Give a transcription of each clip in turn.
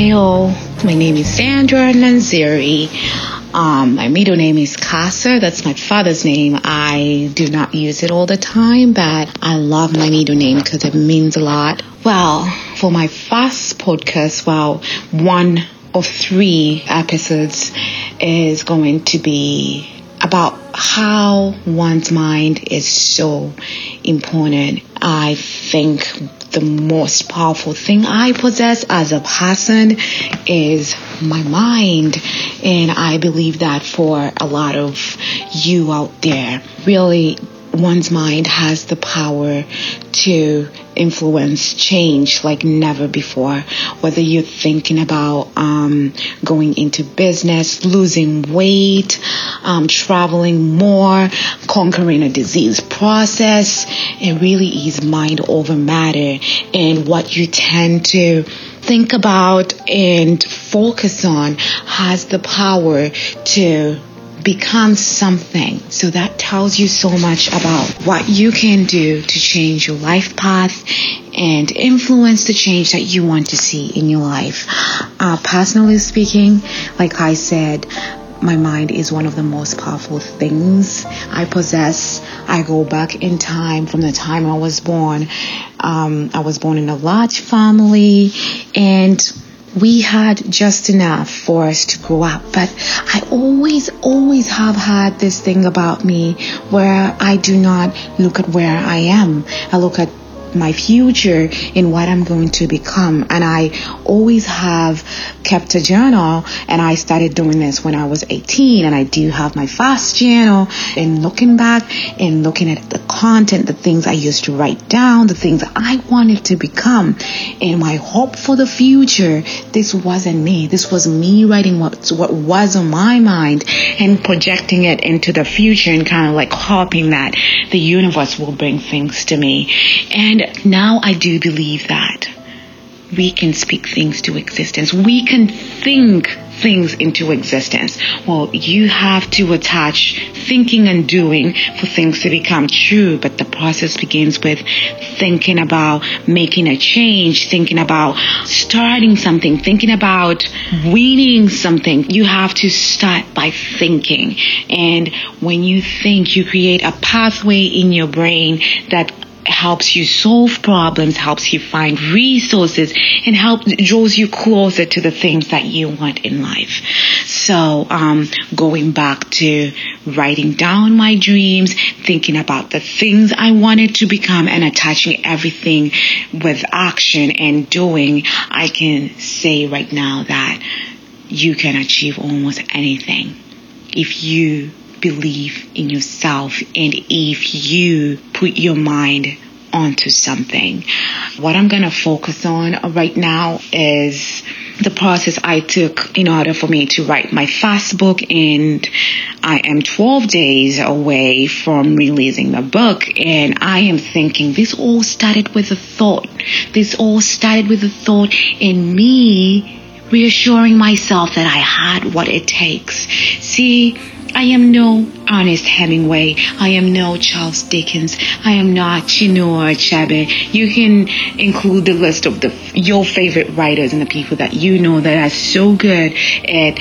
Hey all, my name is Sandra Nanziri. Um, my middle name is Casa. That's my father's name. I do not use it all the time, but I love my middle name because it means a lot. Well, for my first podcast, well, one of three episodes is going to be about how one's mind is so important. I think the most powerful thing I possess as a person is my mind. And I believe that for a lot of you out there, really one's mind has the power to influence change like never before. Whether you're thinking about um, going into business, losing weight, um, traveling more, conquering a disease process, it really is mind over matter. And what you tend to think about and focus on has the power to become something. So that tells you so much about what you can do to change your life path and influence the change that you want to see in your life. Uh, personally speaking, like I said, my mind is one of the most powerful things I possess. I go back in time from the time I was born. Um, I was born in a large family and we had just enough for us to grow up. But I always, always have had this thing about me where I do not look at where I am. I look at my future in what I'm going to become. And I always have kept a journal and I started doing this when I was 18 and I do have my fast journal and looking back and looking at the content, the things I used to write down, the things I wanted to become and my hope for the future. This wasn't me. This was me writing what, what was on my mind and projecting it into the future and kind of like hoping that the universe will bring things to me. And now I do believe that we can speak things to existence. We can think things into existence. Well, you have to attach thinking and doing for things to become true, but the process begins with thinking about making a change, thinking about starting something, thinking about winning something. You have to start by thinking. And when you think, you create a pathway in your brain that helps you solve problems, helps you find resources, and helps draws you closer to the things that you want in life. So, um, going back to writing down my dreams, thinking about the things I wanted to become, and attaching everything with action and doing, I can say right now that you can achieve almost anything if you believe in yourself and if you put your mind onto something. What I'm going to focus on right now is the process I took in order for me to write my first book and I am 12 days away from releasing the book and I am thinking this all started with a thought. This all started with a thought in me reassuring myself that I had what it takes. See, I am no Ernest Hemingway. I am no Charles Dickens. I am not Chinua Achebe. You can include the list of the your favorite writers and the people that you know that are so good at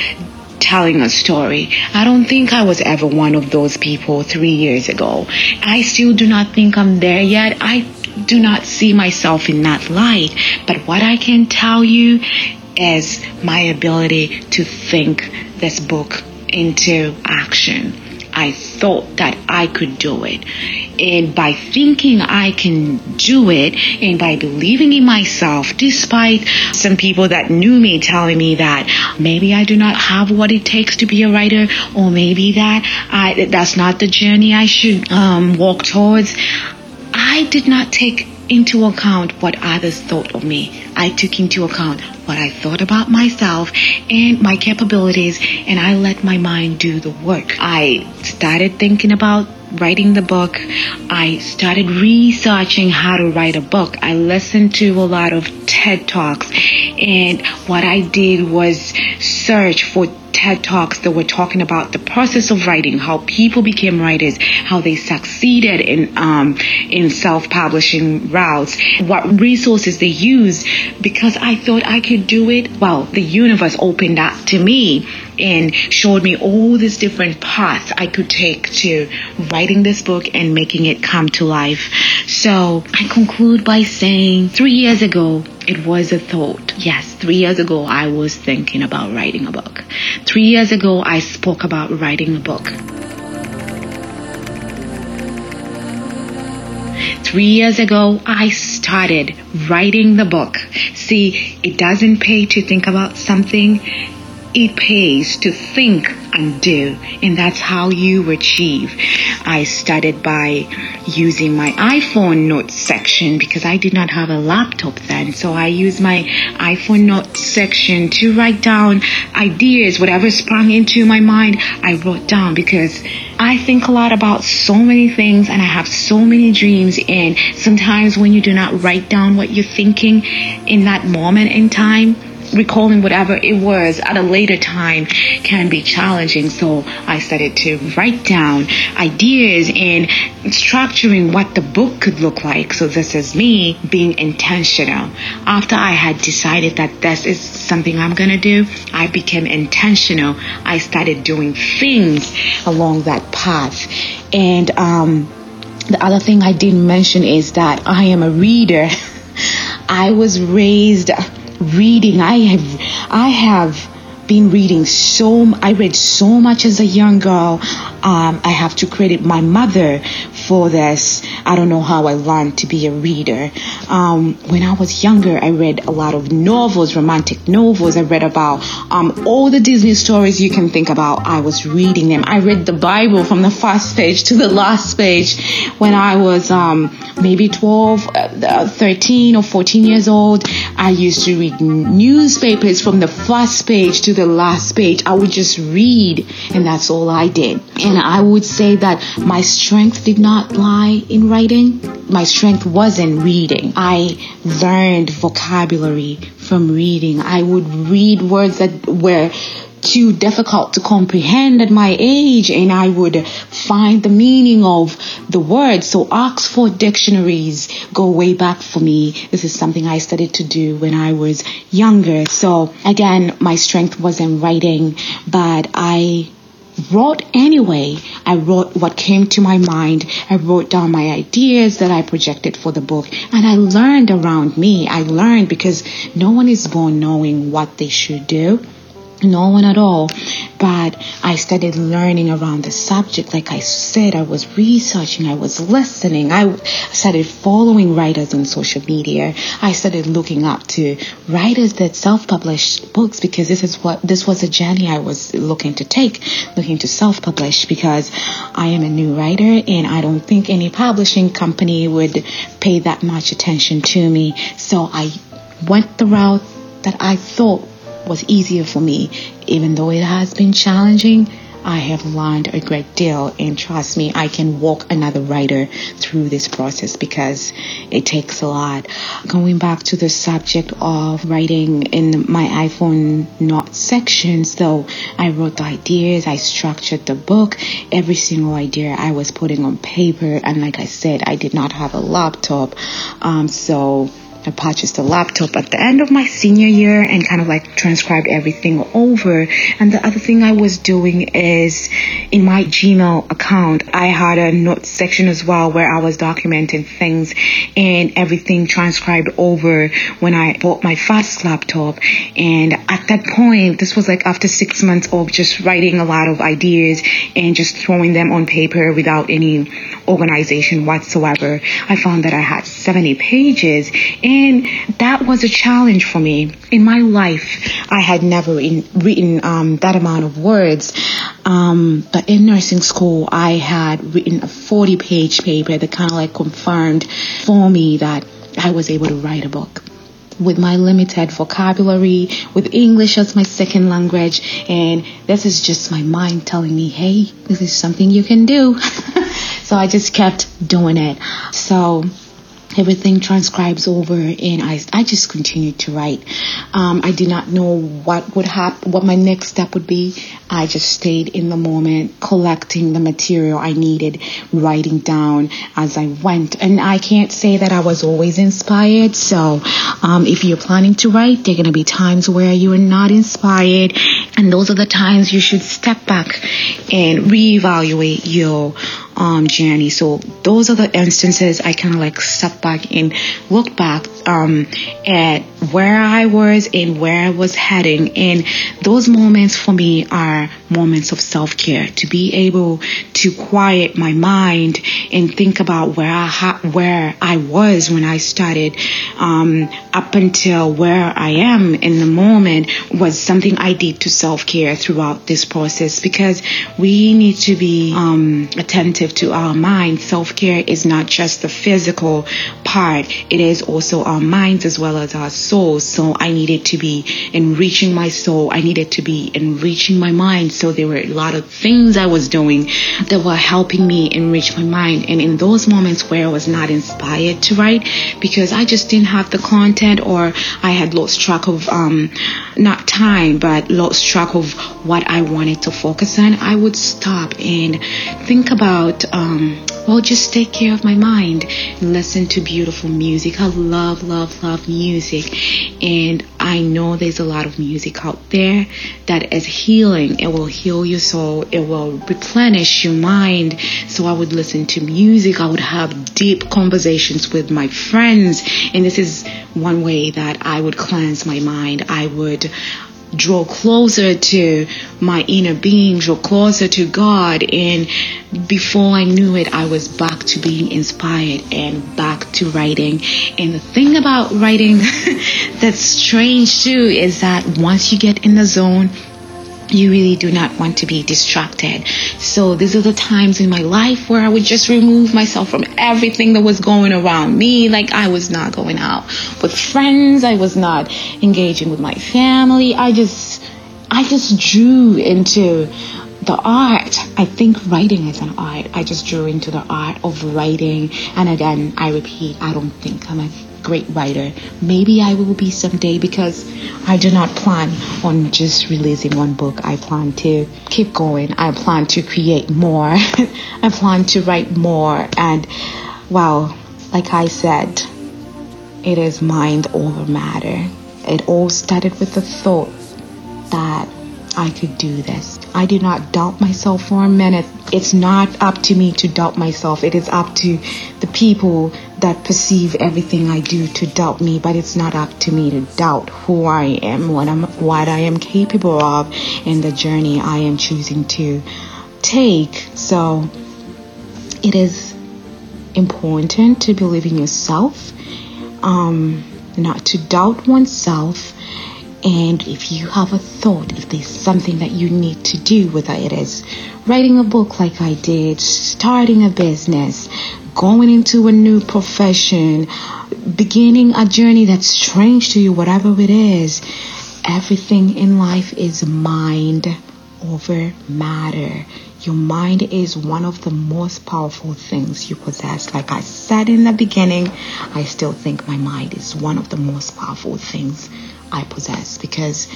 telling a story. I don't think I was ever one of those people three years ago. I still do not think I'm there yet. I do not see myself in that light. But what I can tell you is my ability to think this book into action. I thought that I could do it. And by thinking I can do it and by believing in myself, despite some people that knew me telling me that maybe I do not have what it takes to be a writer or maybe that I, that's not the journey I should um, walk towards, I did not take into account what others thought of me. I took into account what I thought about myself and my capabilities, and I let my mind do the work. I started thinking about writing the book. I started researching how to write a book. I listened to a lot of TED Talks, and what I did was search for TED Talks that were talking about the process of writing, how people became writers, how they succeeded in um, in self-publishing routes, what resources they used. Because I thought I could do it. Well, the universe opened up to me and showed me all these different paths I could take to writing this book and making it come to life. So I conclude by saying three years ago, it was a thought. Yes, three years ago, I was thinking about writing a book. Three years ago, I spoke about writing a book. Three years ago, I started writing the book. See, it doesn't pay to think about something it pays to think and do, and that's how you achieve. I started by using my iPhone notes section because I did not have a laptop then, so I used my iPhone notes section to write down ideas, whatever sprung into my mind, I wrote down because I think a lot about so many things and I have so many dreams and sometimes when you do not write down what you're thinking in that moment in time, recalling whatever it was at a later time can be challenging. So I started to write down ideas and structuring what the book could look like. So this is me being intentional. After I had decided that this is something I'm going to do, I became intentional. I started doing things along that path. And, um, the other thing I didn't mention is that I am a reader. I was raised reading. I have, I have been reading so, I read so much as a young girl. Um, I have to credit my mother for this. I don't know how I learned to be a reader. Um, when I was younger, I read a lot of novels, romantic novels. I read about um, all the Disney stories you can think about. I was reading them. I read the Bible from the first page to the last page when I was um, maybe 12, uh, 13 or 14 years old. I used to read newspapers from the first page to the last page. I would just read, and that's all I did. And I would say that my strength did not lie in writing. My strength was in reading. I learned vocabulary from reading. I would read words that were too difficult to comprehend at my age and I would find the meaning of the words. So Oxford dictionaries go way back for me. This is something I started to do when I was younger. So again, my strength was in writing, but I wrote anyway. I wrote what came to my mind. I wrote down my ideas that I projected for the book and I learned around me. I learned because no one is born knowing what they should do no one at all. But I started learning around the subject. Like I said, I was researching, I was listening, I started following writers on social media. I started looking up to writers that self-publish books because this is what, this was a journey I was looking to take, looking to self-publish because I am a new writer and I don't think any publishing company would pay that much attention to me. So I went the route that I thought was easier for me. Even though it has been challenging, I have learned a great deal and trust me, I can walk another writer through this process because it takes a lot. Going back to the subject of writing in my iPhone notes section, so I wrote the ideas, I structured the book, every single idea I was putting on paper and like I said, I did not have a laptop. Um, so I purchased a laptop at the end of my senior year and kind of like transcribed everything over. And the other thing I was doing is in my Gmail account, I had a notes section as well where I was documenting things and everything transcribed over when I bought my first laptop. And at that point, this was like after six months of just writing a lot of ideas and just throwing them on paper without any organization whatsoever. I found that I had 70 pages and that was a challenge for me. In my life, I had never written um, that amount of words. Um, but in nursing school, I had written a 40 page paper that kind of like confirmed for me that I was able to write a book with my limited vocabulary, with English as my second language, and this is just my mind telling me, hey, this is something you can do. so I just kept doing it. So everything transcribes over and I, I just continued to write. Um, I did not know what would happen, what my next step would be. I just stayed in the moment, collecting the material I needed, writing down as I went. And I can't say that I was always inspired. So, um, if you're planning to write, there are going to be times where you are not inspired. And those are the times you should step back and reevaluate your um, journey. So those are the instances I kind of like step back and look back um, at where I was and where I was heading. And those moments for me are moments of self care to be able to quiet my mind and think about where I ha- where I was when I started um, up until where I am in the moment was something I did to self care throughout this process because we need to be um, attentive to our mind. Self care is not just the physical part; it is also our minds as well as our souls. So I needed to be enriching my soul. I needed to be enriching my mind. So there were a lot of things I was doing that were helping me enrich my mind. And in those moments where I was not inspired to write because I just didn't have the content or I had lost track of um, not time but lost track of what I wanted to focus on, I would stop and think about um, well, just take care of my mind and listen to beautiful music. I love, love, love music. And I know there's a lot of music out there that is healing. It will heal your soul. It will replenish your mind. So I would listen to music. I would have deep conversations with my friends. And this is one way that I would cleanse my mind. I would draw closer to my inner being, draw closer to God. And before I knew it, I was back to being inspired and back to writing. And the thing about writing that's strange too is that once you get in the zone, you really do not want to be distracted. So these are the times in my life where I would just remove myself from everything that was going around me. Like I was not going out with friends. I was not engaging with my family. I just, I just drew into the art. I think writing is an art. I just drew into the art of writing. And again, I repeat, I don't think I'm a great writer. Maybe I will be someday because I do not plan on just releasing one book. I plan to keep going. I plan to create more. I plan to write more. And wow, like I said, it is mind over matter. It all started with the thought that I could do this. I do not doubt myself for a minute. It's not up to me to doubt myself. It is up to the people that perceive everything I do to doubt me, but it's not up to me to doubt who I am, what I'm what I am capable of and the journey I am choosing to take. So it is important to believe in yourself, um, not to doubt oneself and if you have a thought, if there's something that you need to do, whether it is writing a book like I did, starting a business, going into a new profession, beginning a journey that's strange to you, whatever it is, everything in life is mind over matter. Your mind is one of the most powerful things you possess. Like I said in the beginning, I still think my mind is one of the most powerful things I possess because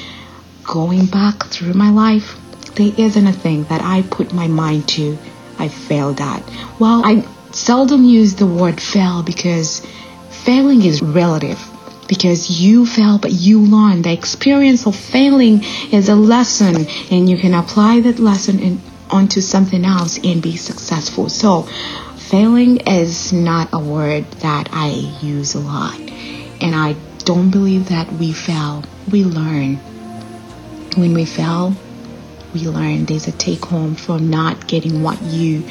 going back through my life, there isn't a thing that I put my mind to I failed at. Well, I seldom use the word fail because failing is relative because you fail but you learn the experience of failing is a lesson and you can apply that lesson in, onto something else and be successful so failing is not a word that i use a lot and i don't believe that we fail. We learn. When we fail, we learn. There's a take home from not getting what you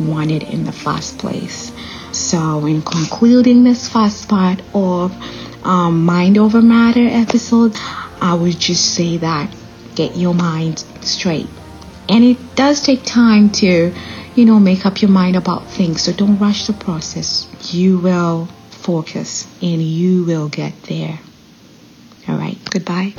wanted in the first place. So, in concluding this first part of um, Mind Over Matter episode, I would just say that get your mind straight. And it does take time to, you know, make up your mind about things. So don't rush the process. You will focus and you will get there. All right, goodbye.